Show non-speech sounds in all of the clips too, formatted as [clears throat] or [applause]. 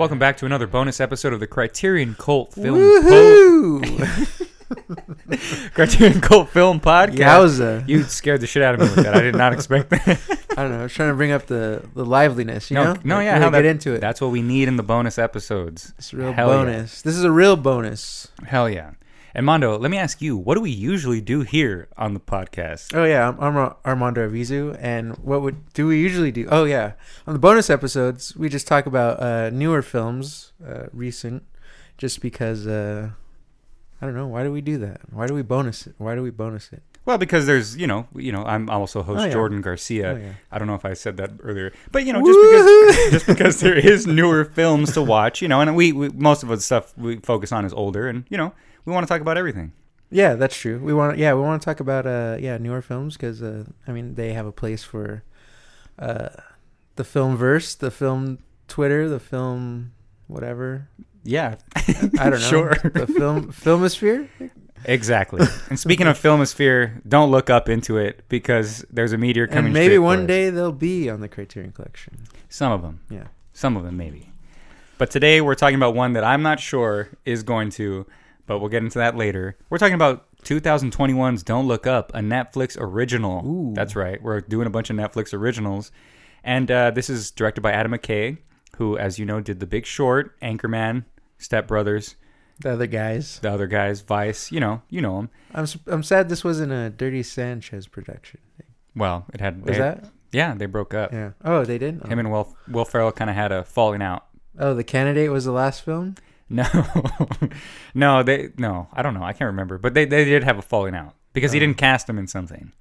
Welcome back to another bonus episode of the Criterion Cult Film Woohoo! Po- [laughs] Criterion Cult Film Podcast. Yowza. You scared the shit out of me with that. I did not expect that. [laughs] I don't know. I was trying to bring up the, the liveliness, you no, know? no, Like, yeah, really how get that, into it. That's what we need in the bonus episodes. It's a real Hell yeah. bonus. This is a real bonus. Hell yeah. And Mondo, let me ask you, what do we usually do here on the podcast? Oh yeah, I'm, I'm Armando Avizu, and what would do we usually do? Oh yeah, on the bonus episodes, we just talk about uh, newer films, uh, recent, just because uh, I don't know. Why do we do that? Why do we bonus it? Why do we bonus it? Well, because there's, you know, you know, I'm also host Oh, yeah. Jordan Garcia. Oh, yeah. I don't know if I said that earlier, but you know, just because just because there is newer films to watch, you know, and we, we most of the stuff we focus on is older, and you know, we want to talk about everything. Yeah, that's true. We want, yeah, we want to talk about, uh, yeah, newer films because, uh, I mean, they have a place for, uh, the film verse, the film Twitter, the film whatever. Yeah, I don't [laughs] know. Sure. The film filmosphere. exactly. [laughs] And speaking of Filmosphere, don't look up into it because there's a meteor coming. And maybe one us. day they'll be on the Criterion Collection. some of them, Yeah. some of them maybe. But today we're talking about one that I'm not sure is going to, but we'll get into that later. We're talking about 2021's Don't Look Up, a Netflix original. Ooh. That's right. We're doing a bunch of Netflix originals. And uh, this is directed by Adam McKay, who, as you know, did The Big Short, Anchorman, Step Brothers, The other guys. the other guys, Vice. You know, you know them. I'm I'm sad this wasn't a Dirty Sanchez production. Well, it had. Was they- that? Yeah, they broke up. Yeah. Oh, they did. Oh. Him and Will Will Ferrell kind of had a falling out. oh, the candidate was the last film. No, [laughs] no, they no. I don't know. I can't remember. But they they did have a falling out because he Oh. didn't cast him in something.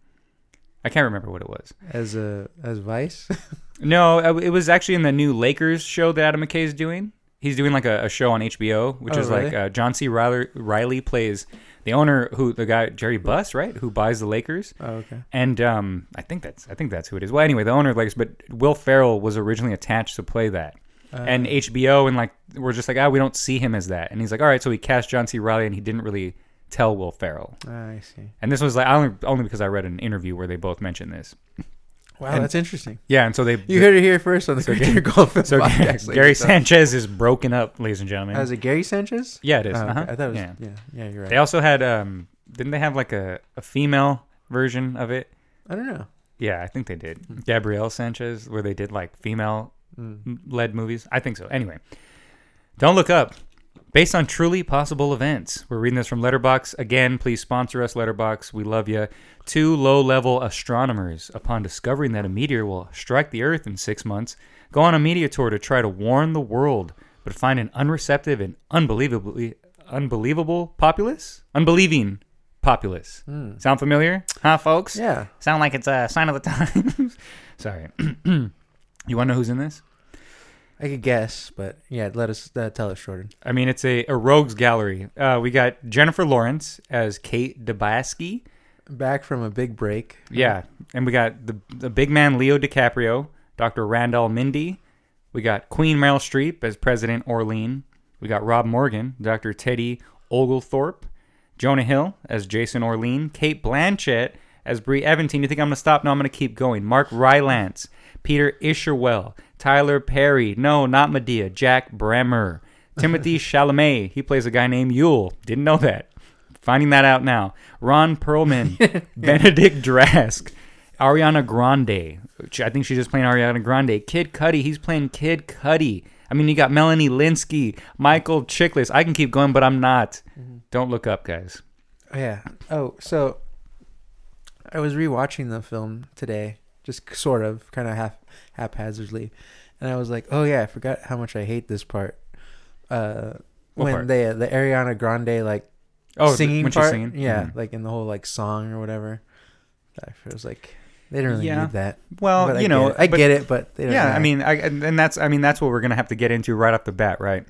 I can't remember what it was. as a as Vice. [laughs] No, uh, it was actually in the new Lakers show that Adam McKay is doing. He's doing like a, a show on HBO, which Oh, is like uh, John C. Reilly, Reilly plays the owner, who the guy Jerry Buss, right, who buys the Lakers. oh, okay. And um, I think that's I think that's who it is. Well, anyway, the owner of Lakers, but Will Ferrell was originally attached to play that. Uh, and HBO and like we're just like, ah, we don't see him as that. And he's like, all right, so he cast John C. Reilly, and he didn't really tell Will Ferrell. Ah, I see. And this was like I only only because I read an interview where they both mentioned this. Wow, And- that's interesting. Yeah, and so they You heard it here first on the So Criterion Cult so Podcast. Gary. Sanchez is broken up, ladies and gentlemen. Oh, is it Gary Sanchez? yeah, it is. Oh, okay. uh-huh. I thought it was. yeah. Yeah. yeah, you're right. They also had um, didn't they have like a, a female version of it? I don't know. Yeah, I think they did. Gabrielle Sanchez, where they did like female Mm. led movies. I think so. Anyway, don't look up. Based on truly possible events. We're reading this from Letterboxd. Again, please sponsor us, Letterboxd. We love you. Two low level astronomers, upon discovering that a meteor will strike the Earth in six months, go on a media tour to try to warn the world, but find an unreceptive and unbelievably unbelievable populace? Unbelieving populace. Mm. Sound familiar? Huh, folks? Yeah. Sound like it's a sign of the [laughs] times. Sorry. [clears throat] you want to know who's in this? I could guess, but yeah, let us uh, tell us, Jordan. I mean, it's a, a rogues gallery. Uh, we got Jennifer Lawrence as Kate Dibiasky. Back from a big break. Yeah. And we got the, the big man Leo DiCaprio, Dr. Randall Mindy. We got Queen Meryl Streep as President Orlean. We got Rob Morgan, Dr. Teddy Oglethorpe. Jonah Hill as Jason Orlean. Cate Blanchett as Brie Evantee. You think I'm going to stop? No, I'm going to keep going. Mark Rylance. Peter Isherwell. Tyler Perry. No, not Madea. Jack Bremer. [laughs] Timothée Chalamet. He plays a guy named Yule. Didn't know that. Finding that out now. Ron Perlman. [laughs] Benedict Drask. Ariana Grande. I think she's just playing Ariana Grande. Kid Cudi. He's playing Kid Cudi. I mean, you got Melanie Lynskey, Michael Chiklis. I can keep going, but I'm not. Mm-hmm. Don't look up, guys. Oh, yeah. Oh, so I was rewatching the film today, just sort of, kind of half haphazardly, and I was like, "Oh yeah, I forgot how much I hate this part." Uh, when part? they the Ariana Grande like Oh, singing she's part, singing? yeah, Mhm. like in the whole like song or whatever. I was like they didn't really Yeah. need that. Well, but I you know, get. I but- get it, but they don't yeah. I mean, I, and that's I mean that's what we're gonna have to get into right off the bat, right?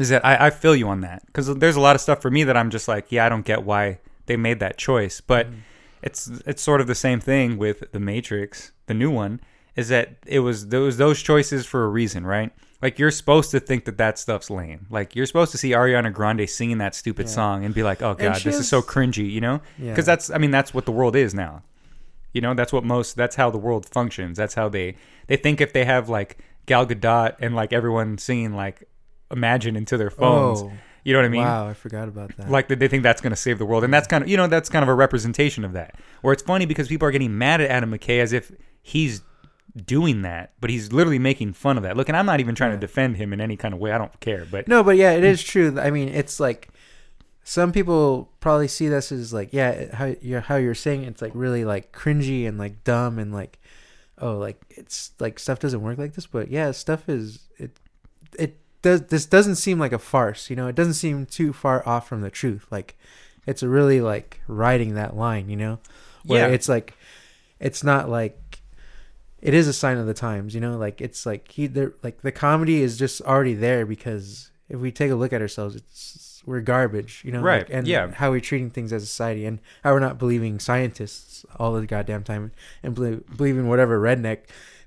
Is that I, I feel you on that because there's a lot of stuff for me that I'm just like, yeah, I don't get why they made that choice, but Mm-hmm. it's it's sort of the same thing with the Matrix, the new one, is that it was those those choices for a reason, right? Like you're supposed to think that that stuff's lame. Like you're supposed to see Ariana Grande singing that stupid Yeah. song and be like, "Oh god, this is so cringy," you know? Yeah. Because that's, I mean, that's what the world is now. You know, that's what most. That's how the world functions. That's how they they think if they have like Gal Gadot and like everyone singing like Imagine into their phones. Oh, You know what I mean? wow, I forgot about that. Like that they think that's going to save the world, and that's kind of you know that's kind of a representation of that. Where it's funny because people are getting mad at Adam McKay as if he's doing that, but he's literally making fun of that. Look, and I'm not even trying to defend him in any kind of way. I don't care, but No, but yeah, it is true. I mean, it's like some people probably see this as like, yeah, how you're how you're saying it's like really like cringy and like dumb and like, oh, like it's like stuff doesn't work like this. But yeah, stuff is it it does this doesn't seem like a farce. You know, it doesn't seem too far off from the truth. Like it's really like riding that line. You know, where Yeah. it's like it's not like it is a sign of the times, you know. Like it's like he, there, like the comedy is just already there because if we take a look at ourselves, it's we're garbage, you know. Right, Like, and yeah. how we're treating things as a society, and how we're not believing scientists all the goddamn time, and belie- believing whatever redneck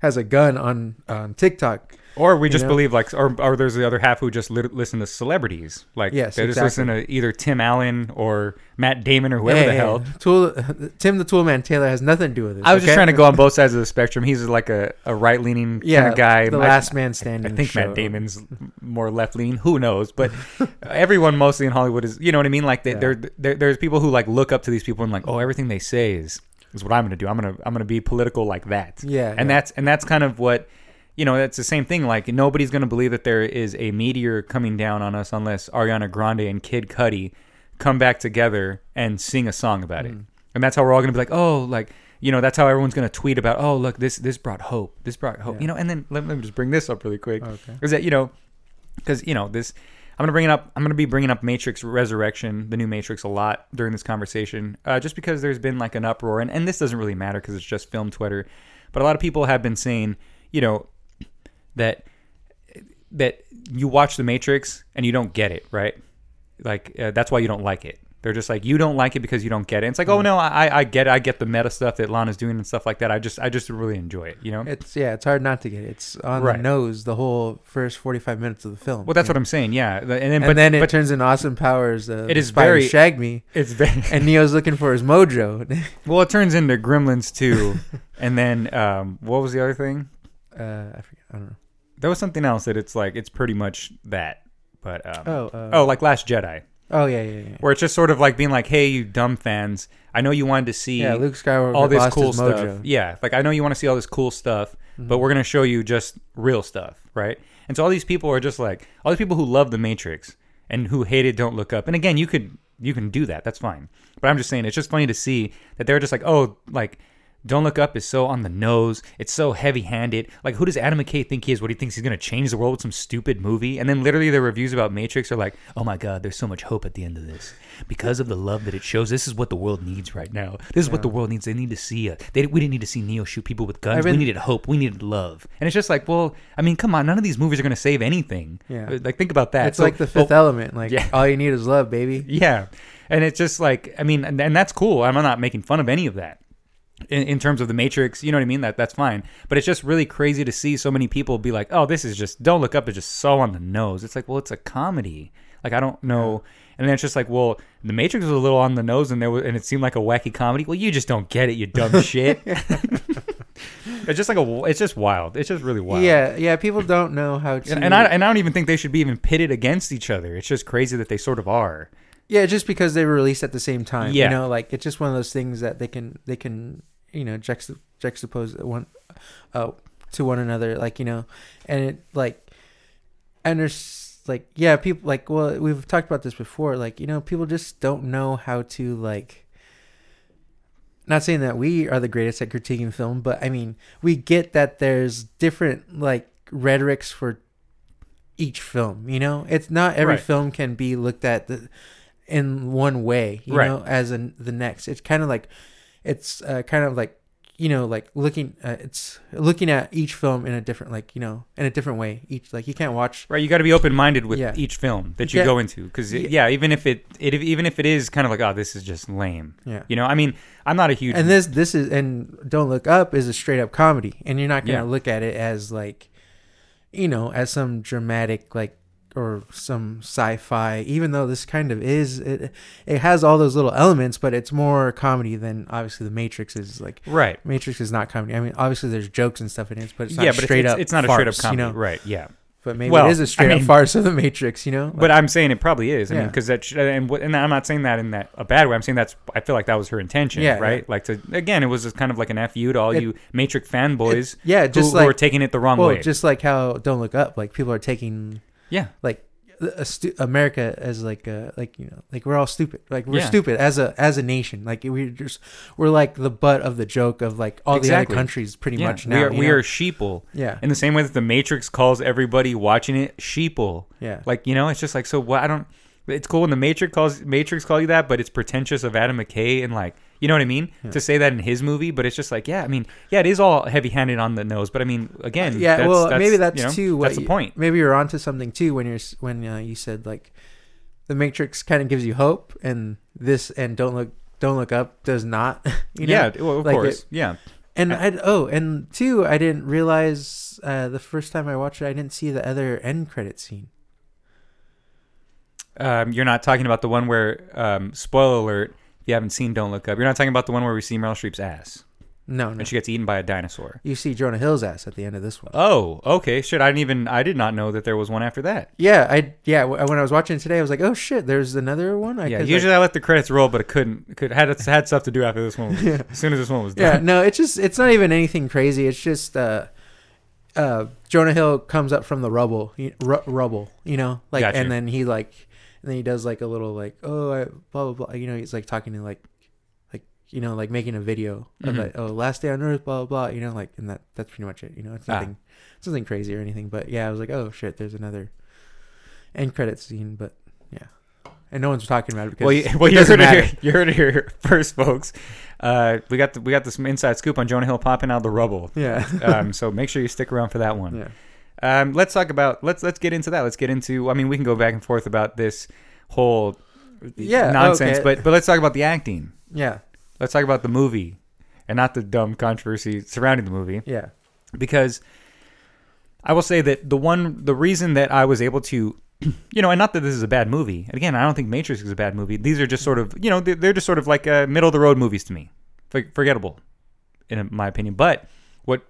has a gun on on TikTok. or we just know? believe like, or or there's the other half who just lit listen to celebrities. Like Yes, they just exactly. listen to either Tim Allen or Matt Damon or whoever Hey, the hey, hell. Tool, Tim the Toolman Taylor has nothing to do with this. I was just trying to go on both sides of the spectrum. He's like a, a right leaning yeah, kind of guy. the I- last man standing. I think show. Matt Damon's more left leaning. Who knows? But [laughs] everyone mostly in Hollywood is, you know what I mean? Like they, Yeah. they're, they're, there's people who like look up to these people and like, oh, everything they say is is what I'm going to do. I'm going to I'm going to be political like that. Yeah, and yeah. that's and that's kind of what you know. It's the same thing. Like nobody's going to believe that there is a meteor coming down on us unless Ariana Grande and Kid Cudi come back together and sing a song about Mm. it. And that's how we're all going to be like, oh, like you know, that's how everyone's going to tweet about, oh, look, this this brought hope. This brought hope. Yeah. You know, and then let, let me just bring this up really quick Okay. is that you know because you know this i'm gonna bring it up i'm gonna be bringing up matrix resurrection the new matrix a lot during this conversation uh, just because there's been like an uproar and, and this doesn't really matter because it's just film twitter but a lot of people have been saying you know that that you watch the matrix and you don't get it right? Like uh, that's why you don't like it they're just like you don't like it because you don't get it. It's like, oh no, I I get it. I get the meta stuff that Lana's doing and stuff like that. I just I just really enjoy it. You know. It's yeah, it's hard not to get it. It's on Right. the nose the whole first forty five minutes of the film. well, that's what I'm saying. Yeah, and then And but then it but turns into Austin Powers. Uh, It is very- shagged me, it's very [laughs] and Neo's looking for his mojo. [laughs] Well, it turns into Gremlins too, and then um, what was the other thing? uh, I forget. I don't know. There was something else that it's like it's pretty much that. But um, Oh, uh, oh, like Last Jedi, oh yeah, yeah, yeah. where it's just sort of like being like, "Hey, you dumb fans, I know you wanted to see Yeah, Luke Skywalker all this cool stuff. mojo. Mm-hmm. Yeah, like I know you want to see all this cool stuff, but we're gonna show you just real stuff, right? And so all these people are just like all these people who love the Matrix and who hated Don't Look Up. And again, you could you can do that. That's fine. But I'm just saying it's just funny to see that they're just like, oh, like Don't Look Up is so on the nose. It's so heavy-handed. Like, who does Adam McKay think he is? What he thinks he's gonna change the world with some stupid movie? And then literally the reviews about Matrix are like, oh my god, there's so much hope at the end of this because of the love that it shows. This is what the world needs right now. This is what the world needs. They need to see it. They, we didn't need to see Neo shoot people with guns. We needed hope. We needed love. And it's just like, well, I mean, come on. None of these movies are gonna save anything. Yeah. Uh, like, think about that. It's So- like the oh Fifth well, Element. Like yeah. all you need is love, baby. [laughs] yeah, and it's just like I mean, and, and that's cool. I'm not making fun of any of that. In, in terms of the Matrix, you know what I mean. That that's fine, but it's just really crazy to see so many people be like, "Oh, this is just don't look up." It's just so on the nose. It's like, well, it's a comedy. Like I don't know, and then it's just like, well, the Matrix was a little on the nose, and there was, and it seemed like a wacky comedy. Well, you just don't get it, you dumb [laughs] shit. [laughs] it's just like a, it's just wild. It's just really wild. Yeah, yeah. People don't know how to. And, and I and I don't even think they should be even pitted against each other. It's just crazy that they sort of are. Yeah, just because they were released at the same time. Yeah. You know, like it's just one of those things that they can they can you know juxtap- juxtapose one uh to one another, like you know, and it like and there's like yeah, people like well we've talked about this before, like you know people just don't know how to like. Not saying that we are the greatest at critiquing film, but I mean we get that there's different like rhetorics for each film. You know, it's not every Right. film can be looked at the, in one way. You Right. know, as in the next. It's kind of like, it's uh, kind of like, you know, like looking. Uh, it's looking at each film in a different, like you know, in a different way. Each like you can't watch. Right, you got to be open minded with Yeah. each film that You you go into, because Yeah. yeah, even if it, it, even if it is kind of like, oh, this is just lame, Yeah. you know. I mean, I'm not a huge, And this this is and don't look up is a straight up comedy, and you're not gonna Yeah. look at it as like. you know, as some dramatic like or some sci-fi. Even though this kind of is, it it has all those little elements, but it's more comedy than obviously the Matrix is. Like Right. Matrix is not comedy. I mean, obviously there's jokes and stuff in it, but it's not yeah, but straight it's, up. it's, it's not a straight up comedy. you know. Right. Yeah. But maybe Well, it is a straight I up farce of the Matrix, you know. But I'm saying it probably is. I mean, because that, sh- and, and I'm not saying that in that a bad way. I'm saying that's. I feel like that was her intention, Yeah, right? yeah. Like to again, it was just kind of like an fu to all It- you Matrix fanboys yeah, who, just who like are taking it the wrong well, way. just like how Don't Look Up, like people are taking yeah, like a stu- America as like uh like you know like we're all stupid like we're Yeah. stupid as a as a nation like we're just we're like the butt of the joke of like all the other countries pretty yeah. much now we are, we know? are sheeple yeah in the same way that the Matrix calls everybody watching it sheeple. yeah Like you know, it's just like so. What I don't. It's cool when the Matrix calls Matrix call you that, but it's pretentious of Adam McKay and like you know what I mean Yeah. to say that in his movie. But it's just like yeah, I mean yeah, it is all heavy handed on the nose. But I mean again, yeah that's, well that's, maybe that's you know, too That's the you- point. maybe you're onto something too when you're when uh, you said like the Matrix kind of gives you hope and this and Don't Look Don't Look Up does not [laughs] you know yeah, well, of like course, it- yeah. And I oh, and two, I didn't realize uh, the first time I watched it, I didn't see the other end credit scene. Um, you're not talking about the one where um, spoiler alert. If you haven't seen Don't Look Up, you're not talking about the one where we see Meryl Streep's ass No, no. and she gets eaten by a dinosaur. You see Jonah Hill's ass at the end of this one. Oh, okay. Shit, I didn't even. I did not know that there was one after that. Yeah, I yeah. w- When I was watching today, I was like, oh shit, there's another one. I, Yeah, 'cause, usually I let the credits roll, but it couldn't. Could had had stuff to do after this one. Was, [laughs] Yeah. As soon as this one was yeah, done. no, it's just it's not even anything crazy. It's just uh, uh, Jonah Hill comes up from the rubble, you- ru- rubble, you know, like, Gotcha. and then he like, and then he does like a little like, oh, I, blah blah blah. You know, he's like talking to like, like you know, like making a video of Mhm. like, oh, last day on Earth, blah blah blah. You know, like, and that that's pretty much it. You know, it's Ah. nothing, it's nothing crazy or anything. But yeah, I was like, oh shit, there's another end credit scene, but yeah, and no one's talking about it because Well, you, well, you heard it here. You heard it here [laughs] first, folks. Uh, we got the, we got this inside scoop on Jonah Hill popping out of the rubble. Yeah. Um, [laughs] so make sure you stick around for that one. yeah. Um, let's talk about let's let's get into that. Let's get into. I mean, we can go back and forth about this whole Yeah, nonsense, okay. but but let's talk about the acting. Yeah. Let's talk about the movie, and not the dumb controversy surrounding the movie. Yeah. because I will say that the one the reason that I was able to [clears throat] you know and not that this is a bad movie again I don't think Matrix is a bad movie these are just sort of you know they're, they're just sort of like uh, middle of the road movies to me For- forgettable in my opinion but what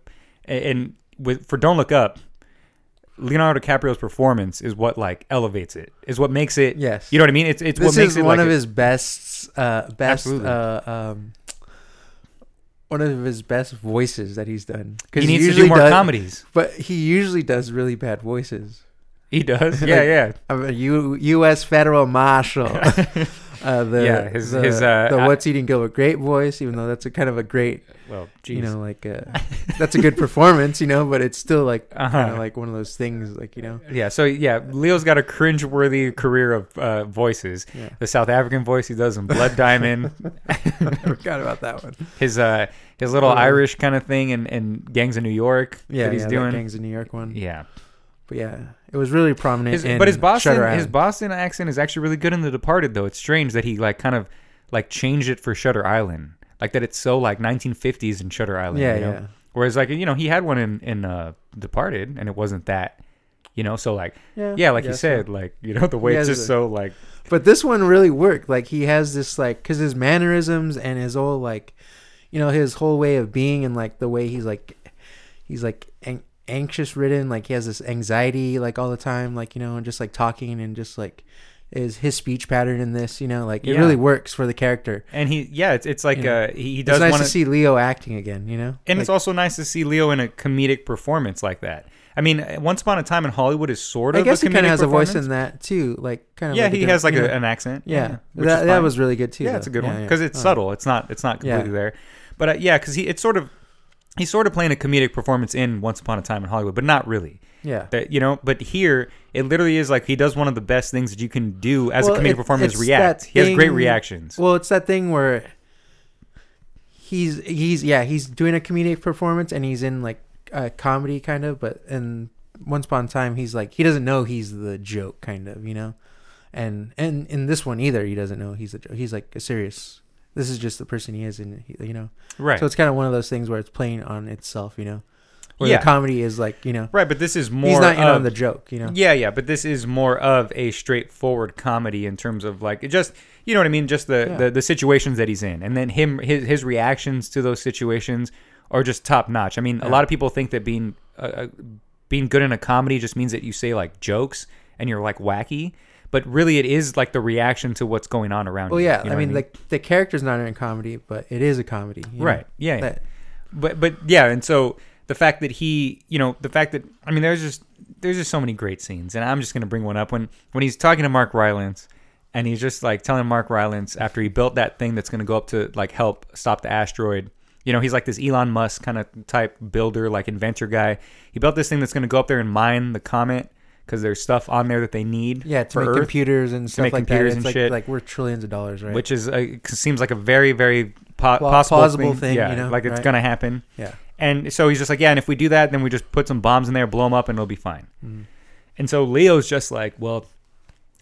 and with for Don't Look Up Leonardo DiCaprio's performance is what like elevates it is what makes it Yes. you know what I mean it's it's this what makes is it one like of his best uh best Absolutely. uh um one of his best voices that he's done Because he needs to usually do more does- comedies but he usually does really bad voices he does [laughs] yeah yeah I'm a U, U.S. federal marshal [laughs] uh the Yeah, his- the, his, uh, the what's eating Gilbert Grape voice even though that's a kind of a great well you know like uh that's a good [laughs] performance you know but it's still like Uh-huh. kind of like one of those things like you know Yeah, so yeah, Leo's got a cringe-worthy career of uh, voices. yeah The South African voice he does in Blood Diamond, [laughs] I forgot about that one his uh, his little Oh. Irish kind of thing, and, and Gangs of New York yeah that he's yeah, doing. gangs of New York one yeah, But yeah, it was really prominent. his, but his Boston his Boston accent is actually really good in The Departed, though. It's strange that he like kind of like changed it for Shutter Island, like that it's so like 1950s in Shutter Island. yeah, you know? yeah, Whereas like you know he had one in in uh, Departed, and it wasn't that. You know, so like yeah, yeah, like you guess so. said, like you know [laughs] the way it's just a- so like But this one really worked. Like he has this like because his mannerisms and his whole like, you know, his whole way of being and like the way he's like, he's like anxious ridden. Like he has this anxiety like all the time. Like you know, and just like talking and just like is his speech pattern in this. You know, like it Yeah. really works for the character. and he yeah it's it's like You know, uh he, he It's does nice want to see Leo acting again. You know, And Like, it's also nice to see Leo in a comedic performance like that. I mean, Once Upon a Time in Hollywood is sort of. I guess he kind of has a voice in that too. Like kind of. Yeah, like he has like a, you know. an accent. Yeah, which that, that was really good too. yeah, though. it's a good Yeah, one yeah. because it's Oh. subtle. It's not it's not completely Yeah. there, but uh, yeah, because he it's sort of he's sort of playing a comedic performance in Once Upon a Time in Hollywood, but not really. Yeah. That you know, but here it literally is like he does one of the best things that you can do as Well, a comedic it- performer is react. that He has great reactions. Well, it's that thing where he's he's yeah he's doing a comedic performance and he's in like a comedy kind of, but in Once Upon a Time he's like he doesn't know he's the joke kind of you know, and and in this one either he doesn't know he's the joke. He's like a serious. This is just the person he is, and he, you know. right. So it's kind of one of those things where it's playing on itself, you know. where Yeah. the comedy is like you know right, but this is more. he's not in of, on the joke. You know. Yeah, yeah, but this is more of a straightforward comedy in terms of like it just you know what I mean, just the, Yeah. the the situations that he's in, and then him his his reactions to those situations are just top notch. I mean, a lot of people think that being uh, uh, being good in a comedy just means that you say like jokes and you're like wacky, but really it is like the reaction to what's going on around. Well, you, yeah. you know I what mean, like the character's not in a comedy, but it is a comedy. you know? right, yeah, yeah. That- but but yeah, and so the fact that he, you know, the fact that I mean, there's just there's just so many great scenes, and I'm just gonna bring one up when when he's talking to Mark Rylance, and he's just like telling Mark Rylance after he built that thing that's gonna go up to like help stop the asteroid. You know, he's like this Elon Musk kind of type builder, like inventor guy. He built this thing that's gonna go up there and mine the comet because there's stuff on there that they need. yeah, to for make Earth. computers and stuff make like computers that. It's and like shit. like worth trillions of dollars, right? which is a, seems like a very very po- Pla- possible plausible thing. thing, Yeah, you know, like it's right? gonna happen. yeah. And so he's just like, yeah, and if we do that, then we just put some bombs in there, blow them up, and it'll be fine. Mm. And so Leo's just like, well,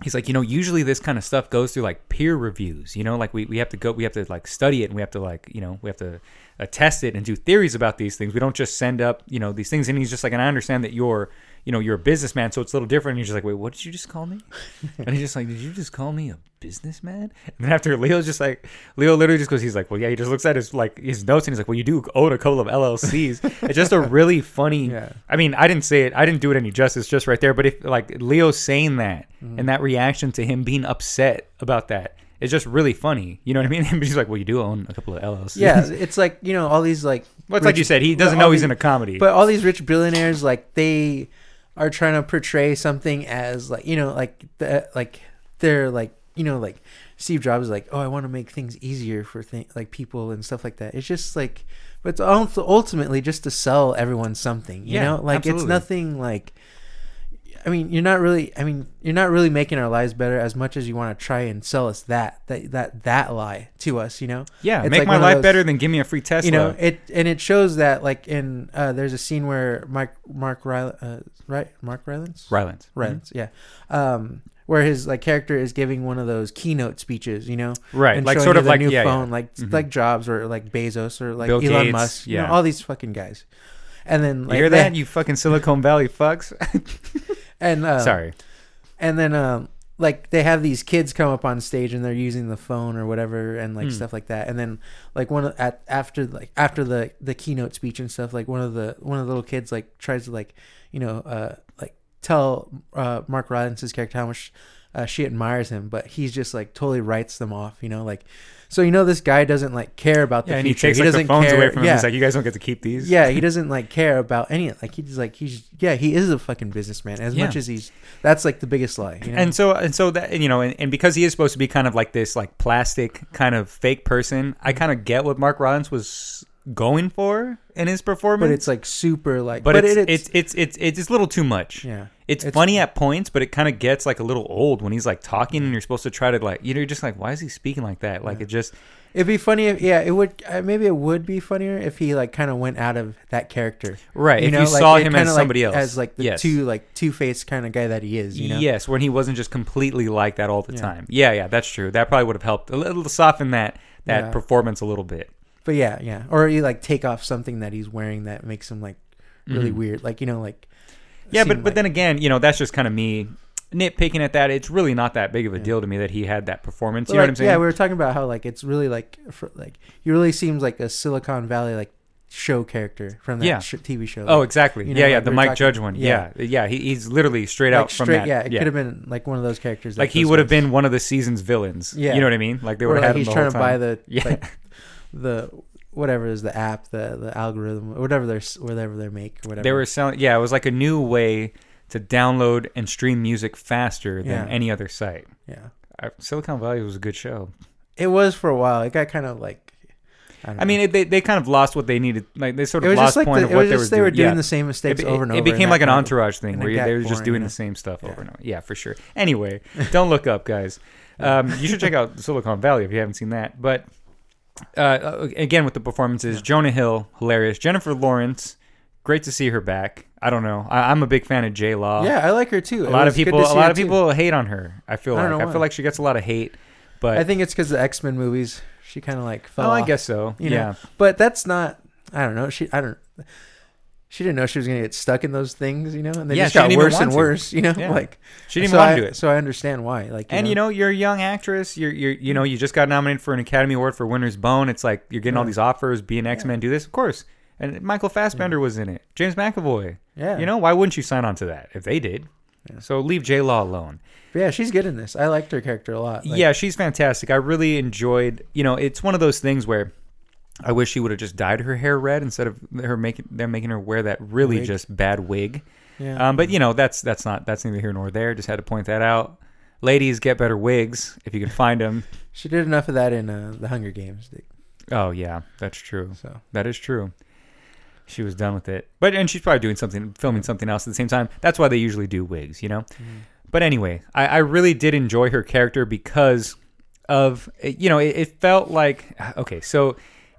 he's like, you know, usually this kind of stuff goes through like peer reviews, you know, like we, we have to go, we have to like study it and we have to like, you know, we have to uh, test it and do theories about these things. We don't just send up, you know, these things. And he's just like, and I understand that you're, you know, you're a businessman, so it's a little different. And he's just like, wait, what did you just call me? [laughs] and he's just like, did you just call me a businessman? And then after Leo's just like, Leo literally just goes, he's like, well, yeah, he just looks at his like his notes and he's like, well, you do own a couple of LLCs. it's just a really [laughs] funny. Yeah. I mean, I didn't say it. I didn't do it any justice just right there. But if like Leo saying that Mm-hmm. and that reaction to him being upset about that, it's just really funny. You know what I mean? [laughs] And he's like, well, you do own a couple of LLCs. Yeah, it's like you know all these like. Well, it's like you said, he doesn't know he's these- in a comedy. But all these rich billionaires, like they are trying to portray something as like you know like the like they're like you know like Steve Jobs is like oh I want to make things easier for thing like people and stuff like that. It's just like, but it's also ultimately just to sell everyone something. You Yeah, know, like it's nothing like. I mean, you're not really. I mean, you're not really making our lives better as much as you want to try and sell us that that that that lie to us. You know. yeah, It's make like my life those- better than give me a free Tesla. You know, it and it shows that like in uh, there's a scene where Mike Mark Rylance, uh, right Mark Rylance Rylance. Rylance yeah um where his like character is giving one of those keynote speeches you know Right, and like sort you of the like new yeah, yeah. phone like Mhm. like Jobs or like Bezos or like Bill Elon Gates, Musk you yeah. know all these fucking guys and then like, You hear that? You fucking Silicon Valley fucks. [laughs] and uh, Sorry. and then um like they have these kids come up on stage and they're using the phone or whatever and like Hmm. stuff like that and then like one of, at after like after the the keynote speech and stuff like one of the one of the little kids like tries to like you know uh like tell uh mark rylance's character how much uh, she admires him but he's just like totally writes them off you know like so you know this guy doesn't like care about the Yeah, and he takes like doesn't phones care away from him. yeah He's like, you guys don't get to keep these. yeah, he [laughs] doesn't like care about any like he's like he's yeah he is a fucking businessman as Yeah. much as he's that's like the biggest lie. You know? and so and so that you know and, and because he is supposed to be kind of like this like plastic kind of fake person i mm. kind of get what mark rylance was going for in his performance but it's like super like but, but, it's, it, it's it's it's it's it's a little too much yeah it's, It's- funny at points but it kind of gets like a little old when he's like talking and you're supposed to try to like you know you're just like why is he speaking like that like Yeah. it just it'd be funny if yeah it would uh, maybe it would be funnier if he like kind of went out of that character right if you like, saw him as like, somebody else as like the yes. two like two faced kind of guy that he is you know Yes, when he wasn't just completely like that all the Yeah. time. Yeah, yeah, that's true. That probably would have helped a little soften that that Yeah. performance a little bit. But yeah yeah or you like take off something that he's wearing that makes him like really Mhm. weird like you know like Yeah, but but then again, you know, that's just kind of me nitpicking at that. It's really not that big of a Yeah. deal to me that he had that performance. You know what I'm saying? Yeah, we were talking about how like it's really like for, like he really seems like a Silicon Valley like show character from that Yeah. sh- TV show. oh, exactly. you know, yeah, yeah, like the we Mike talking- Judge one. Yeah, yeah. yeah. he, he's literally straight like out from straight, that. yeah, it could have been like one of those characters. like he would have been one of the season's villains. Yeah. you know what I mean? Like they would like have he's him the trying to buy the Yeah. like the whatever is the app the the algorithm whatever they're whatever they make whatever They were selling. Yeah, it was like a new way to download and stream music faster than Yeah. any other site. yeah Uh, Silicon Valley was a good show. it was for a while it got kind of like I, I mean, it, they they kind of lost what they needed. Like they sort of lost like point the, of what was they were they were doing. doing Yeah. the same mistakes it, over and over it became like an entourage thing where you- they were just doing the same stuff over and over. Yeah, for sure. Anyway, don't look up, guys. [laughs] Um, you should check out Silicon Valley if you haven't seen that. But uh, again, with the performances, Yeah. Jonah Hill, hilarious. Jennifer Lawrence, great to see her back. I don't know. I, I'm a big fan of J Law. yeah I like her too a It lot of people, a lot of too. people hate on her. I feel I like I why. feel like she gets a lot of hate. But I think it's because the X Men movies she kind of like fell oh, I guess so. you know? yeah. but that's not I don't know she I don't she didn't know she was gonna get stuck in those things, you know, and they Yeah, just got worse and to. worse, you know, Yeah. like She didn't so want I, to do it. So I understand why, like, and you know, you're a young actress. You're, you're, you know, you just got nominated for an Academy Award for Winter's Bone. It's like you're getting all these offers. Be an X Men, do this, of course. And Michael Fassbender was in it. James McAvoy. yeah, You know, why wouldn't you sign on to that if they did? Yeah. So leave J Law alone. But yeah, she's good in this. I liked her character a lot. Like, yeah, she's fantastic. I really enjoyed. You know, it's one of those things where I wish she would have just dyed her hair red instead of her making them making her wear that really Wig. just bad wig. yeah. Um, but you know, that's that's not that's neither here nor there. Just had to point that out. Ladies, get better wigs if you can find them. [laughs] she did enough of that in uh, the Hunger Games. Oh yeah, that's true. So That is true. She was done with it, but and she's probably doing something, filming something else at the same time. That's why they usually do wigs, you know. But anyway, I, I really did enjoy her character because of you know it, it felt like okay, so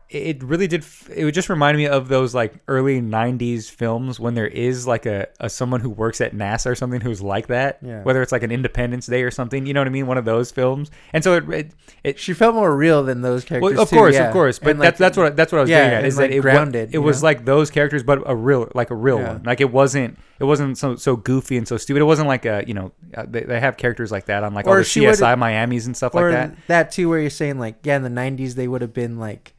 it really did. It just reminded me of those like early '90s films when there is like a, a someone who works at NASA or something who's like that. Yeah. Whether it's like an Independence Day or something, you know what I mean? One of those films, and so it it, it she felt more real than those characters. well, of too, course, yeah. of course, but And, like, that's that's what that's what I was yeah, getting at is like, that it grounded, it was know? like those characters, but a real like a real Yeah. one. Like it wasn't it wasn't so so goofy and so stupid. It wasn't like a you know uh, they, they have characters like that on like all the CSI Miami's and stuff or like that. That, too, where you're saying like, yeah, in the '90s they would have been like,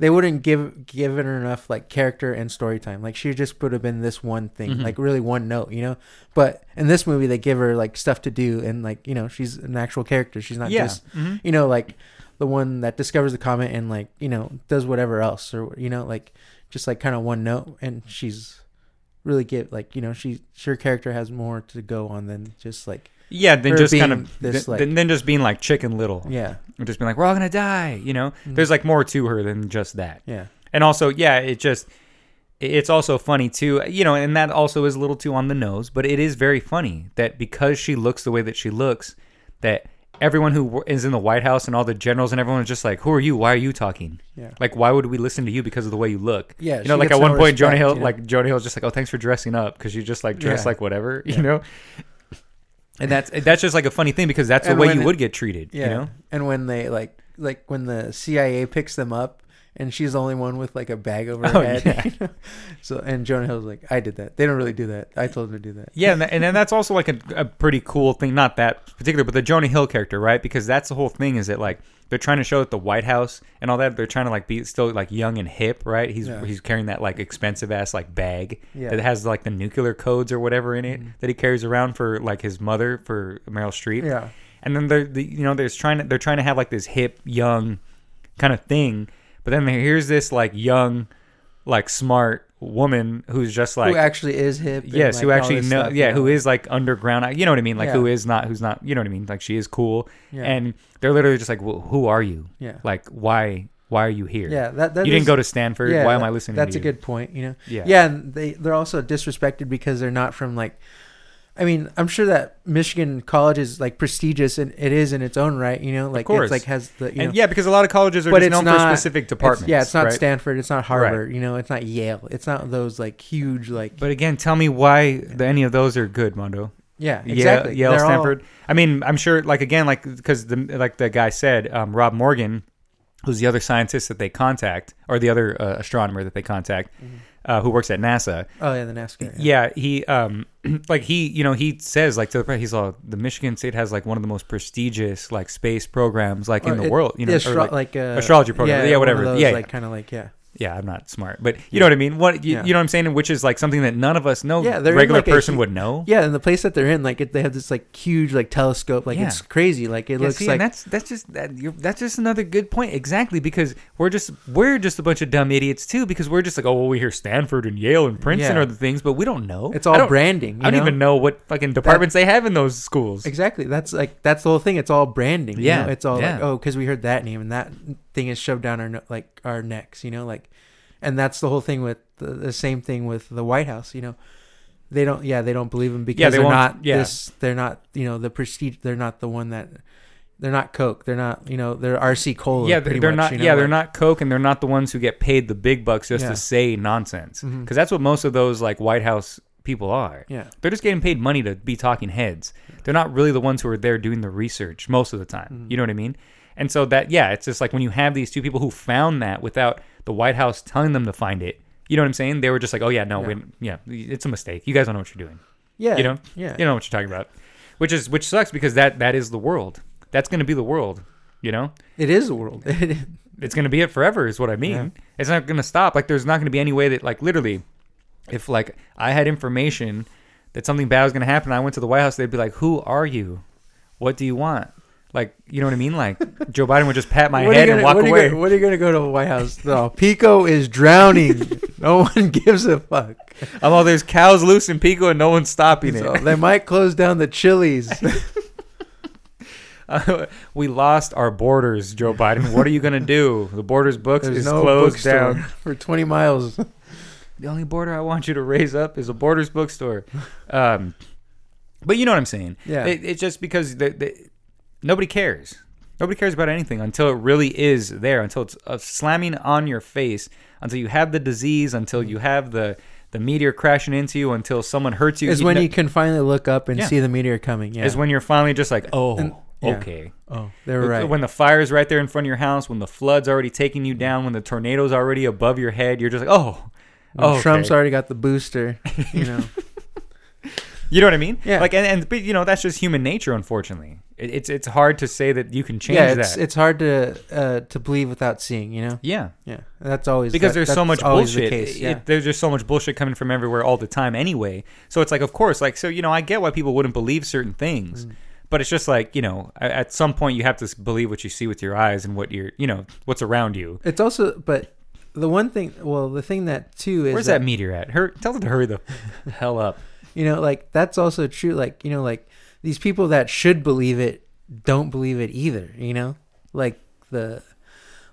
they wouldn't give given her enough like character and story time. Like she just would have been this one thing, Mhm. like really one note, you know. But in this movie, they give her like stuff to do, and like you know, she's an actual character. She's not Yeah, just Mhm. you know like the one that discovers the comet and like you know does whatever else or you know like just like kind of one note and she's really get like you know she her character has more to go on than just like yeah. Then just kind of this, then, like- then just being like Chicken Little, yeah and just being like we're all gonna die. You know, Mm. there's like more to her than just that. yeah And also, yeah, it just it's also funny too, you know, and that also is a little too on the nose, but it is very funny that because she looks the way that she looks, that everyone who is in the White House and all the generals and everyone is just like, "Who are you? Why are you talking? yeah Like, why would we listen to you because of the way you look?" yeah You know, like at one no point, Jonah Hill, know? like Jonah Hill's just like, "Oh, thanks for dressing up," because you just like dress Yeah. like whatever, Yeah. you know. And that's that's just like a funny thing because that's And the way when you it- would get treated, yeah you know. and when they like like when the CIA picks them up and she's the only one with like a bag over her Oh, head yeah. you [laughs] know? so and Jonah Hill's like I did that they don't really do that I told them to do that Yeah, and, tha- and then that's also like a, a pretty cool thing. Not that particular, but the Jonah Hill character, right? Because that's the whole thing. Is that like they're trying to show that the White House and all that. They're trying to like be still like young and hip, right? He's Yeah. he's carrying that like expensive ass like bag Yeah. that has like the nuclear codes or whatever in it Mhm. that he carries around for like his mother for Meryl Streep. yeah And then they're the, you know they're trying to they're trying to have like this hip young kind of thing, but then here's this like young, like smart woman who's just like who actually is hip yes like, who actually know stuff, yeah you who is like underground. You know what i mean? Like Yeah. who is not who's not you know what i mean? Like she is cool. Yeah. And they're literally just like well, who are you? Yeah. Like why why are you here? Yeah that, that you didn't go to stanford. Yeah, why am that- i listening That's a you? good point. You know. yeah. Yeah, and they they're also disrespected because they're not from like. I mean, I'm sure that Michigan College is like prestigious and it is in its own right. You know, like course. it's like has the you and know. yeah because a lot of colleges are But just it's known not- for specific it's- departments yeah, it's not right? Stanford, it's not Harvard, you know, it's not Yale, it's not those like huge like. but again tell me why the, any of those are good mondo yeah, exactly. Yale, all- Stanford. I mean, I'm sure. Like again, like because the like the guy said, um, Rob Morgan, who's the other scientist that they contact, or the other uh, astronomer that they contact, Mhm. Uh, who works at NASA. oh yeah, the NASCAR. Yeah, he um [clears throat] like he you know he says like to the press he's all the Michigan State has like one of the most prestigious like space programs like in the it- world. You know, astro- like- like, uh, astrology program. Yeah, of whatever. those, Yeah, like yeah. kind of like yeah. Yeah, I'm not smart, but you know what I mean. What you, Yeah. you know what I'm saying? Which is like something that none of us know. Yeah, they're regular like, person hu- would know. Yeah, and the place that they're in, like it, they have this like huge like telescope, like Yeah. it's crazy. Like it Yeah, looks see, like that's that's just that, you're, that's just another good point. Exactly because we're just we're just a bunch of dumb idiots too. Because we're just like, oh, well, we hear Stanford and Yale and Princeton Yeah. are the things, but we don't know. it's all don't, branding. You I don't know? even know what fucking departments they have in those schools. Exactly. That's like that's the whole thing. It's all branding. you Yeah, know? It's all yeah. like oh, because we heard that name and that thing is shoved down our like our necks. You know, like, and that's the whole thing with the, the same thing with the White House. You know, they don't. Yeah, they don't believe him because they they are won't- yeah. this. They're not. You know, the prestige. They're not the one that. They're not Coke. They're not. You know, they're RC Cola. yeah, they're, they're much, not. you know, yeah, they're not Coke, and they're not the ones who get paid the big bucks just Yeah. to say nonsense. Because Mhm. that's what most of those like White House people are. Yeah. They're just getting paid money to be talking heads. They're not really the ones who are there doing the research most of the time. Mhm. You know what I mean? And so that yeah, it's just like when you have these two people who found that without the White House telling them to find it, You know what I'm saying? They were just like, oh yeah, no, Yeah. we, yeah, it's a mistake. You guys don't know what you're doing. Yeah. You know? Yeah. You know what you're talking about. Which is which sucks because that that is the world. That's going to be the world. You know, It is the world. [laughs] it's going to be it forever. Is what I mean. Yeah. It's not going to stop. Like there's not going to be any way that like literally, if like I had information that something bad was going to happen, I went to the White House, they'd be like, "Who are you? What do you want?" Like you know what I mean? Like Joe Biden would just pat my [laughs] What are you head gonna- and walk what away. gonna- what are you gonna go to the White House? No, Pico is drowning. [laughs] no one gives a fuck. I'm all there's cows loose in Pico and no one's stopping So it. they might close down the Chili's. [laughs] we lost our borders, Joe Biden. What are you gonna do? The borders books There's is no closed down. for 20 miles. The only border I want you to raise up is a Borders bookstore. Um, but you know what I'm saying? Yeah. It, it's just because the, the, nobody cares. Nobody cares about anything until it really is there, until it's uh, slamming on your face, until you have the disease, until you have the the meteor crashing into you, until someone hurts you. is when know- you can finally look up and Yeah. see the meteor coming. Yeah. is when you're finally just like, oh, And- yeah. okay. oh, they're right. When the fire's right there in front of your house, when the flood's already taking you down, when the tornado's already above your head, you're just like, oh, oh, Trump's already got the booster. You know. [laughs] You know what I mean? Yeah. Like, and, and but you know that's just human nature. Unfortunately, it, it's it's hard to say that you can change yeah, it's that. it's hard to uh, to believe without seeing. You know. yeah, Yeah, that's always because that- there's so much always the bullshit. case, It- there's just so much bullshit coming from everywhere all the time. Anyway, so it's like, of course, like so you know, I get why people wouldn't believe certain things. Mm. But it's just like you know, at some point you have to believe what you see with your eyes and what you're, you know, what's around you. It's also, but the one thing, well, the thing that too is Where's that, meteor at? Hur- tell it to hurry the [laughs] hell up. You know, like that's also true. Like you know, like these people that should believe it don't believe it either. You know, like the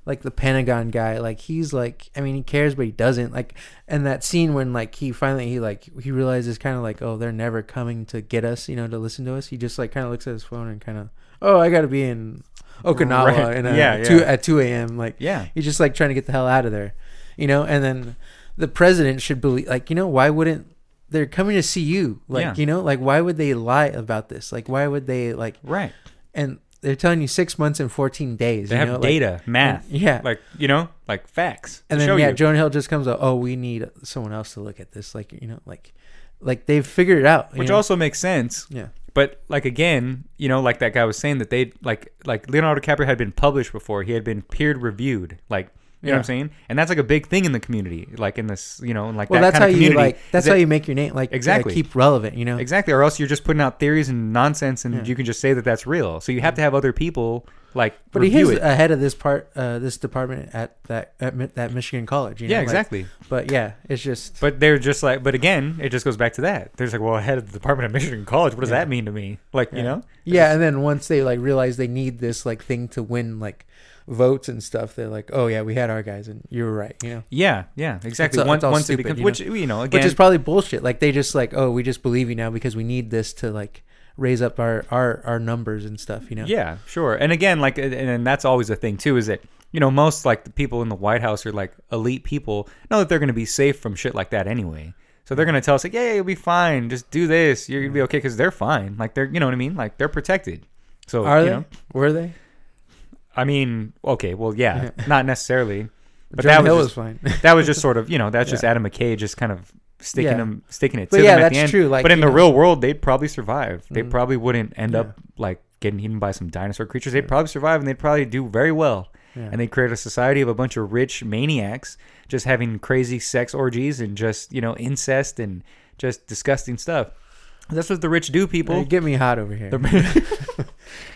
like the Pentagon guy. Like he's like, I mean, he cares, but he doesn't. Like, and that scene when like he finally he like he realizes kind of like, oh, they're never coming to get us. You know, to listen to us. He just like kind of looks at his phone and kind of, oh, I got to be in Okinawa Right. in a, [laughs] Yeah, two yeah. at two a.m. Like Yeah, He's just like trying to get the hell out of there, you know. And then the president should believe, like, you know, why wouldn't they're coming to see you? Like, Yeah. you know, like why would they lie about this? Like, why would they like? right. And they're telling you six months and fourteen days. They you have know? like- data, math, yeah. like you know, like facts. and then yeah, you. Jonah Hill just comes out. Oh, we need someone else to look at this. Like, you know, like, like they've figured it out. which know? also makes sense. yeah, But like again, you know, like that guy was saying that they like like Leonardo DiCaprio had been published before. He had been peer reviewed. Like you know what I'm saying? And that's like a big thing in the community. Like in this, you know, like well, that that's kind how of you community. like. That's how you make your name. Like, Exactly. uh, keep relevant. You know, exactly. Or else you're just putting out theories and nonsense, and Yeah. you can just say that that's real. So you have to have other people like But he is it. ahead of this part, uh, this department at that at that Michigan college. You know? yeah, like- exactly. but yeah, it's just. But they're just like, but again, it just goes back to that. There's like, well, head of the Department of Michigan College. What does Yeah. that mean to me? Like, you know? Yeah, and then once they like realize they need this like thing to win like votes and stuff, they're like, "Oh yeah, we had our guys, and you were right," you know. Yeah, yeah, exactly. all- once it's once stupid, it becomes, you know? which you know, again, Which is probably bullshit. Like they just like, "Oh, we just believe you now because we need this to like raise up our our our numbers and stuff," you know. Yeah, sure. And again, like, and, and that's always a thing too, is that you know most like the people in the White House are like elite people, know that they're going to be safe from shit like that anyway. So they're going to tell us like, yeah, you'll be fine. Just do this. You're gonna be okay because they're fine. Like they're, you know what I mean? Like they're protected. So Are you they? know, Were they? I mean, okay, well, yeah, not necessarily. But Jonah that was Hill just-. [laughs] That was just sort of, you know, that's just Yeah. Adam McKay just kind of sticking Yeah. them, sticking it But to yeah, them at that's the end. true, like, but in the know- real world, they'd probably survive. They Mm. probably wouldn't end Yeah. up like getting eaten by some dinosaur creatures. They'd probably survive, and they'd probably do very well. Yeah. And they'd create a society of a bunch of rich maniacs just having crazy sex orgies and just you know incest and just disgusting stuff. That's what the rich do, You people. get me hot over here. The- [laughs]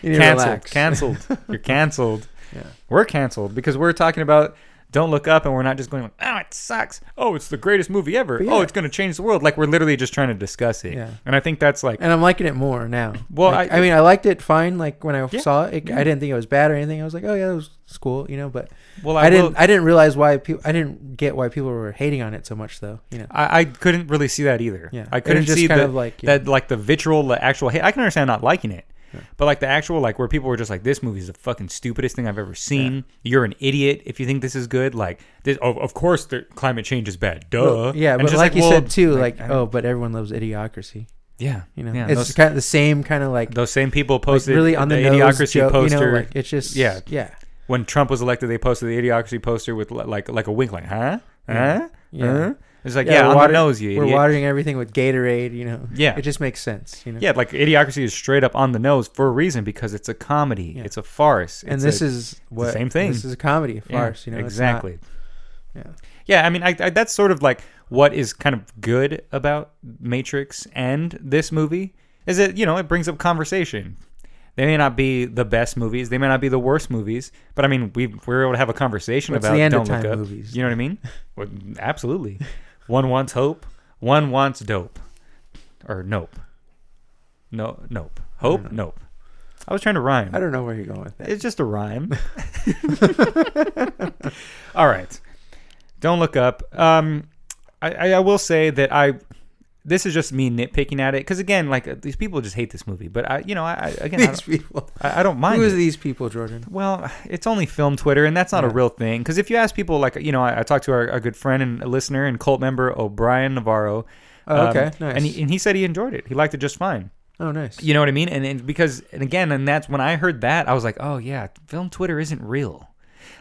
You canceled, canceled. You're [laughs] canceled. Yeah. We're canceled because we're talking about Don't Look Up, and we're not just going, "Oh, it sucks." Oh, it's the greatest movie ever. But Oh, it's going to change the world. Like we're literally just trying to discuss it. Yeah. And I think that's like, And I'm liking it more now. Well, Like, I- I, mean, I liked it fine. Like when I Yeah. saw it, Yeah. I didn't think it was bad or anything. I was like, oh yeah, it was cool, you know. But well, I, I, didn't. will- I didn't realize why people. I didn't get why people were hating on it so much, though. You know. I, I couldn't really see that either. Yeah. I couldn't just see kind that, of like, that like the vitriol, the actual hate. I can understand not liking it, Yeah. but like the actual like where people were just like, "This movie is the fucking stupidest thing I've ever seen." You're an idiot if you think this is good. Like, this, oh, of course, the climate change is bad. Duh. Well, yeah, And but just like, you well, said too, like, like, oh, but everyone loves idiocracy. yeah, You know, yeah, it's those, kind of the same kind of like, those same people like posted really on the, the, idiocracy joke, poster. You know, like it's just Yeah. yeah. when Trump was elected, they posted the idiocracy poster with li- like like a wink, like, "Huh? Huh? Yeah. Huh? It's like, Yeah, yeah, on water- the nose, you We're watering everything with Gatorade, you know. Yeah. It just makes sense, you know. Yeah, like Idiocracy is straight up on the nose for a reason because it's a comedy. Yeah. It's a farce. and It's this a- is what same thing. This is a comedy, a yeah, farce, you know. it's not- exactly. yeah. Yeah, I mean, I, I, that's sort of like what is kind of good about Matrix and this movie is that you know it brings up conversation. They may not be the best movies, they may not be the worst movies, but I mean, we we're able to have a conversation What's about the end Don't of Look time Up. movies? You know what I mean? [laughs] well, absolutely. One wants hope. One wants dope, or nope. No, nope. Hope, know. nope. I was trying to rhyme. I don't know where you're going with that. It's just a rhyme. [laughs] [laughs] All right. Don't look up. Um, I, I, I will say that I. This is just me nitpicking at it because again, like uh, these people just hate this movie. But I, you know, I, I again, I these don't, people. I, I don't mind. Who is it. these people, Jordan? Well, it's only film Twitter, and that's not a real thing. Because if you ask people, like you know, I, I talked to our, our good friend and a listener and cult member O'Brien Navarro. Oh, um, okay, nice. And he, and he said he enjoyed it. He liked it just fine. oh, nice. You know what I mean? And, and because and again, and that's when I heard that, I was like, oh yeah, film Twitter isn't real.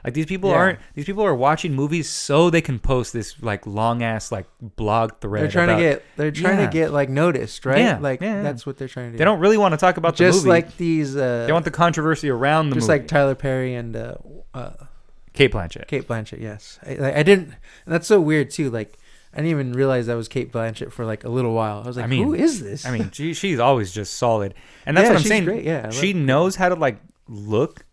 Like these people Yeah. aren't. These people are watching movies so they can post this like long ass like blog thread. They're trying about- to get. They're trying Yeah. to get like noticed, right? Yeah, Like yeah, that's what they're trying to do. They don't really want to talk about the just movie. like these. Uh, they want the controversy around the just movie. like Tyler Perry and uh, uh, Cate Blanchett. Cate Blanchett. Yes, I, like, I didn't. That's so weird too. Like I didn't even realize that was Cate Blanchett for like a little while. I was like, I mean- who is this? I mean, she, she's always just solid, and that's Yeah, what I'm she's saying. great, yeah, she knows how to like look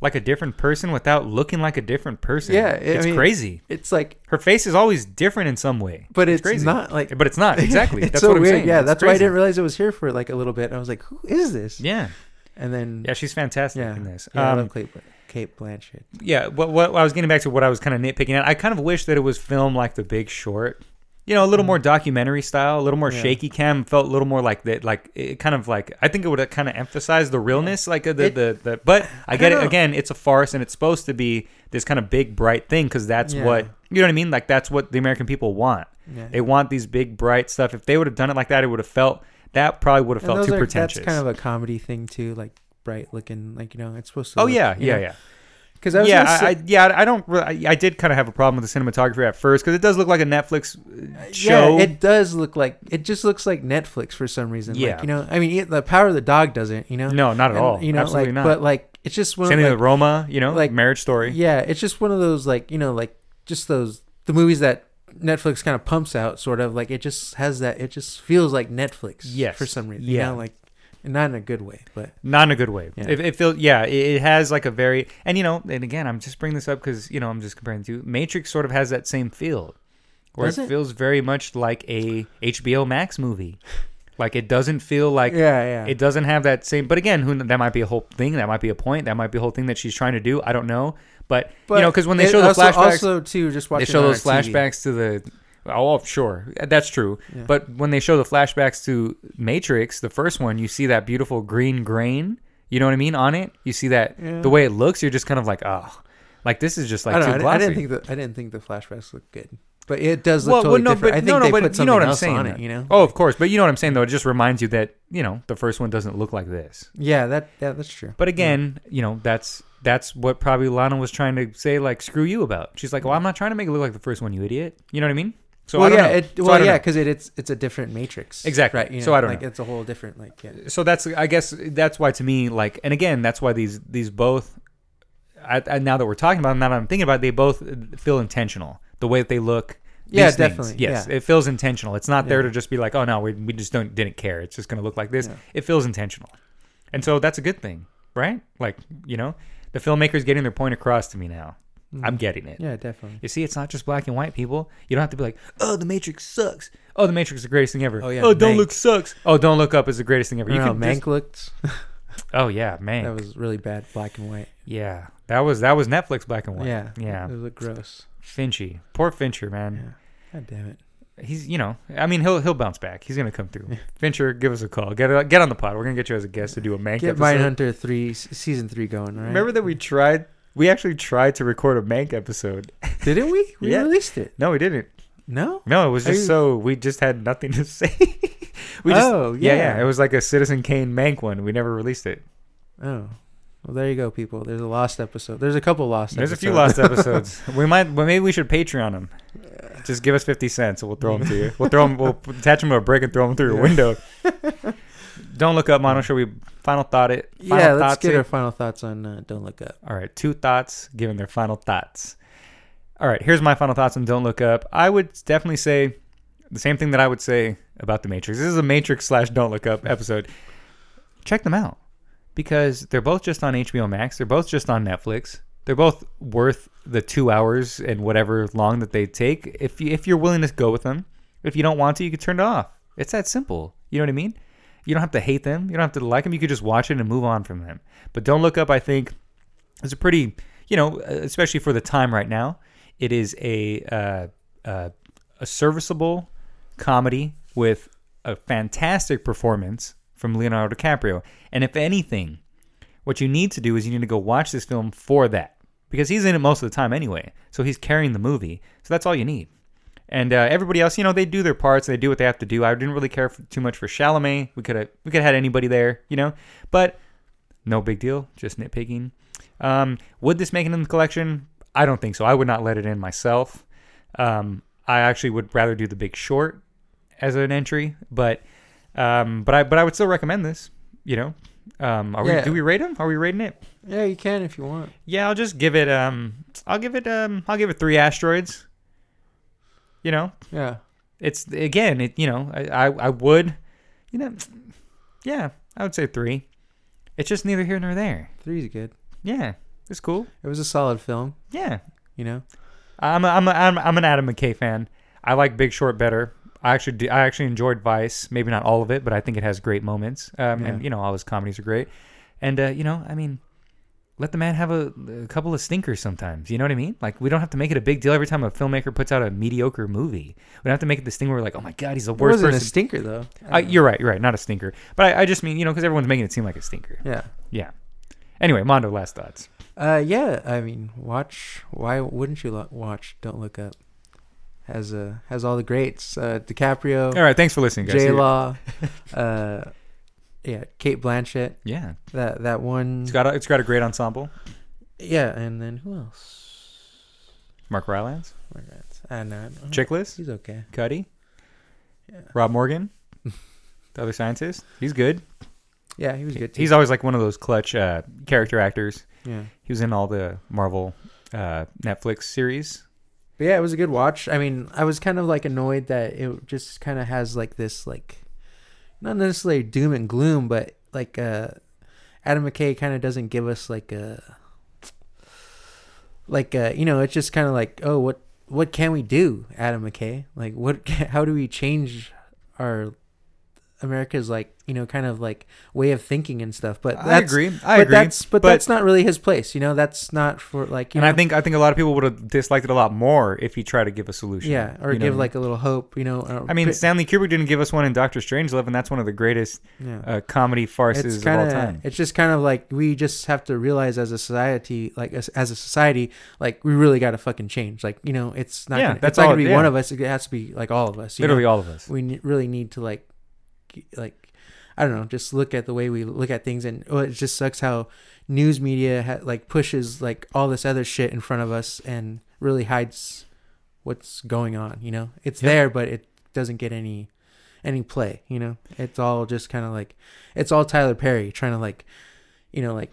like a different person without looking like a different person. Yeah, I it's mean- crazy. it's like, Her face is always different in some way, but it's, crazy. not like. But it's not exactly. [laughs] it's that's so what I'm weird. saying. Yeah, It's that's why I didn't realize it was here for like a little bit. I was like, who is this? Yeah, And then yeah, she's fantastic yeah, in this. yeah, I Um, love Cate, Cate Blanchett. yeah, what, what I was getting back to what I was kind of nitpicking at. I kind of wish that it was filmed like The Big Short. You know, a little hmm. more documentary style, a little more. Yeah. shaky cam. Felt a little more like that, like it kind of like I think it would have kind of emphasized the realness, like the, It- the the. But I I get it know. again. It's a farce, and it's supposed to be this kind of big bright thing because that's Yeah. what you know what I mean. Like that's what the American people want. Yeah. They want these big bright stuff. If they would have done it like that, it would have felt that probably would have felt too are- pretentious. That's kind of a comedy thing too, like bright looking, like you know, it's supposed to. oh look, yeah, yeah, know? yeah. Because I was yeah, say- I, I, yeah, I don't. Really, I, I did kind of have a problem with the cinematography at first because it does look like a Netflix uh, show. Yeah, it does look like it just looks like Netflix for some reason. Yeah. like, you know, I mean, the Power of the Dog doesn't, you know. no, not at And, all. You know, Absolutely like, not. but like it's just one. Same of, thing like, with Roma. You know, like- like Marriage Story. yeah, it's just one of those like you know like just those the movies that Netflix kind of pumps out, sort of like it just has that. It just feels like Netflix. Yes. for some reason. Yeah. you know, like not in a good way, but Not in a good way. Yeah. It, it feels, yeah, it, it has like a very, and you know, and again, I'm just bringing this up because you know, I'm just comparing to Matrix. Sort of has that same feel, where Does it, feels very much like a HBO Max movie. Like it doesn't feel like yeah, yeah. it doesn't have that same. But again, who that might be a whole thing. That might be a point. That might be a whole thing that she's trying to do. I don't know. But, But you know, because when they show the also, flashbacks, also too, just they show those our TV. flashbacks to the Oh, oh sure that's true Yeah. but when they show the flashbacks to matrix the first one you see that beautiful green grain you know what i mean on it you see that Yeah. the way it looks you're just kind of like oh like this is just like I, too know, glossy. I didn't think the I didn't think the flashbacks looked good, but it does look well, totally well, no, different. but I think no, no, they but put you something know what I'm saying. it. You know? Oh, of course, but you know what I'm saying though. It just reminds you that you know the first one doesn't look like this. Yeah, that yeah, that's true. But again, you know that's that's what probably Lana was trying to say. Like screw you about. She's like, well, I'm not trying to make it look like the first one, you idiot. You know what I mean? So well, yeah, know. it, So well, yeah, because it, it's it's a different matrix. Exactly. Right. You So I don't like know. it's a whole different like yeah. so that's I guess that's why to me like and again that's why these these both I, I, now that we're talking about them, now that I'm thinking about it, they both feel intentional the way that they look Yeah, things. definitely, yes yeah. it feels intentional it's not there to just be like oh no we, we just don't didn't care it's just gonna look like this Yeah. it feels intentional and so that's a good thing right like you know the filmmakers getting their point across to me now Hmm. I'm getting it. Yeah, definitely. you see, it's not just black and white people. You don't have to be like, "Oh, the Matrix sucks." Oh, the Matrix is the greatest thing ever. Oh, yeah, Oh, don't Mank. look sucks. Oh, don't look up is the greatest thing ever. I You don't know, can Mank just- looked. [laughs] Oh yeah, man. that was really bad, black and white. yeah, that was that was Netflix black and white. Yeah, yeah. It looked gross. Finchy, poor Fincher, man. Yeah. God damn it. He's you know, I mean, he'll he'll bounce back. He's gonna come through. Fincher, give us a call. Get uh, get on the pod. We're gonna get you as a guest to do a Mank Get episode. Mindhunter three season three going. Right? Remember that we tried. We actually tried to record a Mank episode. [laughs] Didn't we? We Yeah. released it. No, we didn't. No. No, it was Are just you- so we just had nothing to [laughs] say. we just, Oh, yeah, yeah. yeah. It was like a Citizen Kane Mank one. We never released it. Oh. Well, there you go, people. There's a lost episode. There's a couple lost. There's a few episodes. lost episodes. [laughs] we might, well, maybe we should Patreon them. just give us fifty cents, and we'll throw them to you. We'll throw them. We'll attach them to a brick and throw them through your window. Don't look up, Mondo. Shall we final thought it? Final yeah, let's get it? our final thoughts on uh, Don't Look Up. All right, two thoughts giving their final thoughts. All right, here's my final thoughts on Don't Look Up. I would definitely say the same thing that I would say about The Matrix. This is a Matrix slash Don't Look Up episode. Check them out because they're both just on HBO Max. They're both just on Netflix. They're both worth the two hours and whatever long that they take. If you, if you're willing to go with them, if you don't want to, you can turn it off. It's that simple. You know what I mean? You don't have to hate them. You don't have to like them. You could just watch it and move on from them. But Don't Look Up, I think, is a pretty, you know, especially for the time right now, it is a uh, uh, a serviceable comedy with a fantastic performance from Leonardo DiCaprio. And if anything, what you need to do is you need to go watch this film for that because he's in it most of the time anyway. So he's carrying the movie. So that's all you need. And uh, everybody else, you know, they do their parts. They do what they have to do. I didn't really care for, too much for Chalamet. We could have we could have had anybody there, you know. But no big deal. Just nitpicking. Um, would this make it in the collection? I don't think so. I would not let it in myself. Um, I actually would rather do The Big Short as an entry, but um, but I but I would still recommend this. You know, um, are we, do we rate them? Are we rating it? Yeah, you can if you want. Yeah, I'll just give it. Um, I'll give it. Um, I'll give it three asteroids. You know, Yeah. it's again. It you know, I I, I would, you know, yeah, I would say three. It's just neither here nor there. Three's good. Yeah, it's cool. It was a solid film, Yeah, you know? I'm a, I'm a, I'm I'm an Adam McKay fan. I like Big Short better. I actually do, I actually enjoyed Vice. Maybe not all of it, but I think it has great moments. Um, and you know all his comedies are great. And uh, you know, I mean, let the man have a, a couple of stinkers sometimes. You know what I mean? Like we don't have to make it a big deal every time a filmmaker puts out a mediocre movie. We don't have to make it this thing where we're like, oh my god, he's the It worst wasn't a stinker, though. Uh, you're right. You're right. Not a stinker. But I, I just mean you know because everyone's making it seem like a stinker. Yeah. Yeah. Anyway, Mondo, last thoughts. Uh, yeah. I mean, watch. Why wouldn't you lo- watch Don't Look Up? Has uh has all the greats. Uh, DiCaprio, All right. Thanks for listening, guys. J Law, [laughs] uh, yeah, Cate Blanchett. Yeah. That that one. It's got a, it's got a great ensemble. yeah, and then who else? Mark Rylance. I know. I know. Chickless, He's okay. Cuddy, Yeah. Rob Morgan, [laughs] the other scientist. He's good. Yeah, he was good. Too. He's always like one of those clutch uh, character actors. yeah. He was in all the Marvel uh, Netflix series. But yeah, it was a good watch. I mean, I was kind of like annoyed that it just kind of has like this like not necessarily doom and gloom, but like uh Adam McKay kind of doesn't give us like a like uh you know, it's just kind of like, oh, what what can we do, Adam McKay? Like what [laughs] how do we change our America's like, you know, kind of like way of thinking and stuff. But I agree. I but agree. that's but, But- that's not really his place. You know, that's not for like you and know, I think I think a lot of people would have disliked it a lot more if he tried to give a solution. yeah, or You know give like a little hope, you know. or I mean, Stanley Kubrick didn't give us one in Doctor Strangelove, and that's one of the greatest yeah. uh, comedy farces it's kind of all time. it's just kind of like we just have to realize as a society like as, as a society like we really got to fucking change like you know it's not Yeah, gonna, that's it's not gonna be yeah. one of us it has to be like all of us you Literally know? all of us. we really need to like like i don't know just look at the way we look at things. And well, it just sucks how news media ha- like pushes like all this other shit in front of us and really hides what's going on you know? It's there but it doesn't get any any play you know? It's all just kind of like it's all tyler perry trying to like you know like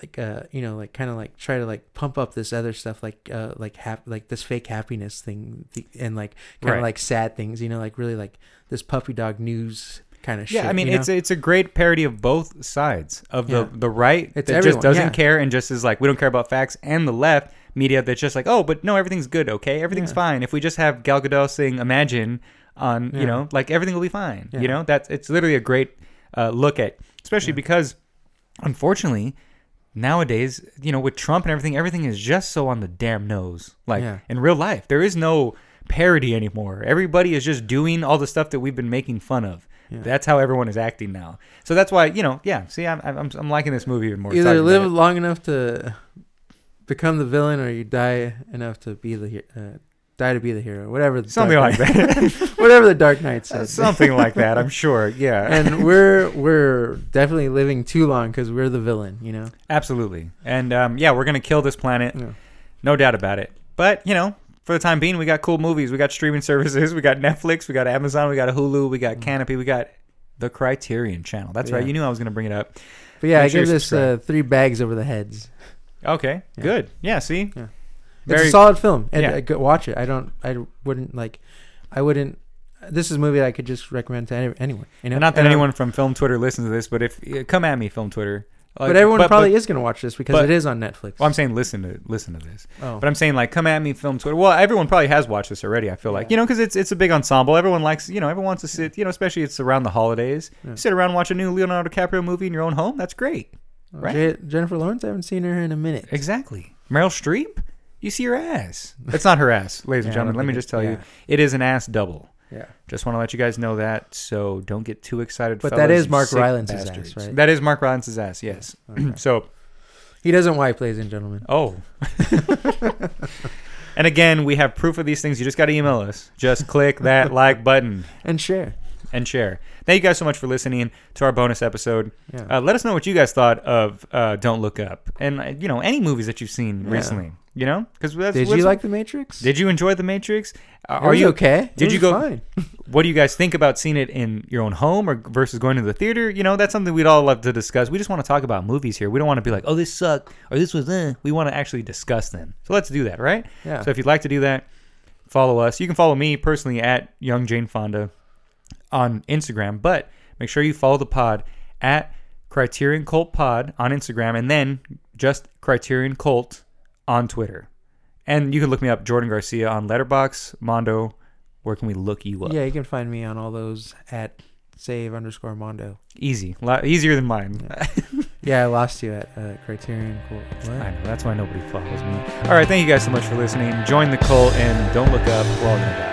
like uh you know like kind of like try to like pump up this other stuff like uh like hap- like this fake happiness thing th- and like kind of Right. like sad things you know? Like really like this puppy dog news kind of shit Yeah, I mean you know? it's it's a great parody of both sides of the Yeah. the right It's that everyone, just doesn't yeah. care and just is like we don't care about facts, and the left media that's just like oh, but no, everything's good, okay, everything's Yeah. fine. If we just have Gal Gadot sing Imagine on, you know, like everything will be fine. Yeah. You know, that's it's literally a great uh, look at, especially Yeah. because unfortunately nowadays, you know, with Trump and everything, everything is just so on the damn nose. Like Yeah. in real life, there is no parody anymore. Everybody is just doing all the stuff that we've been making fun of. Yeah. That's how everyone is acting now. So that's why you know, yeah. See, I'm I'm, I'm liking this movie even more. either live long enough to become the villain or you die enough to be the uh, die to be the hero whatever the something like Knight- that. [laughs] [laughs] whatever the dark knight says something like that. I'm sure. [laughs] Yeah, and we're we're definitely living too long because we're the villain you know absolutely. And um, yeah, we're gonna kill this planet, yeah. no doubt about it. But you know, for the time being, we got cool movies. We got streaming [laughs] services. We got Netflix. We got Amazon. We got Hulu. We got Kanopy. We got the Criterion Channel. That's right. Mm. You knew I was going to bring it up. But yeah, Make I sure give this uh, three bags over the heads. Okay, Yeah. good. Yeah, see, Yeah. Very- it's a solid film, and Yeah. I go watch it. I don't. I wouldn't like. I wouldn't. This is a movie I could just recommend to any, anyone. You know, And not that And, anyone from Film Twitter listens to this, but if uh, come at me, Film Twitter. Like, But everyone but- probably but- is going to watch this because but- it is on Netflix. Well, I'm saying listen to listen to this. oh, But I'm saying like come at me, Film Twitter. Well, everyone probably has watched this already. I feel like Yeah. you know because it's it's a big ensemble. Everyone likes you know everyone wants to sit you know especially it's around the holidays. Yeah. Sit around and watch a new Leonardo DiCaprio movie in your own home. That's great. Oh, right. Je- Jennifer Lawrence. I haven't seen her in a minute. Exactly. Meryl Streep, you see her ass. It's not her ass, ladies and Yeah, I gentlemen. Let me just tell you, it is an ass double. Yeah. Just want to let you guys know that, so don't get too excited. But that is Mark Rylance's ass, right? That is Mark Rylance's ass. Yes. Okay. [clears throat] so, He doesn't wipe, ladies and gentlemen. oh. [laughs] and again, we have proof of these things. You just got to email us. Just click that [laughs] like button And share. and share. Thank you guys so much for listening to our bonus episode. Yeah. Uh, let us know what you guys thought of uh, Don't Look Up, and uh, you know any movies that you've seen Yeah. recently. You know, because that's Did you like The Matrix? Did you enjoy The Matrix? Uh, are you okay? Did you go- Fine. [laughs] What do you guys think about seeing it in your own home or versus going to the theater? You know, that's something we'd all love to discuss. We just want to talk about movies here. We don't want to be like, oh, this sucked or this was eh. We want to actually discuss them. So let's do that, right? Yeah. So if you'd like to do that, follow us. You can follow me personally at Young Jane Fonda on Instagram, but make sure you follow the pod at Criterion Cult Pod on Instagram and then just Criterion Cult on Twitter. And you can look me up, Jordan Garcia, on Letterboxd, Mondo. Where can we look you up? yeah, you can find me on all those at save underscore Mondo. Easy, a lot easier than mine. Yeah, [laughs] I lost you at uh, Criterion. Cool. I know that's why nobody follows me. All right, thank you guys so much for listening. Join the cult and don't look up. We're all gonna die.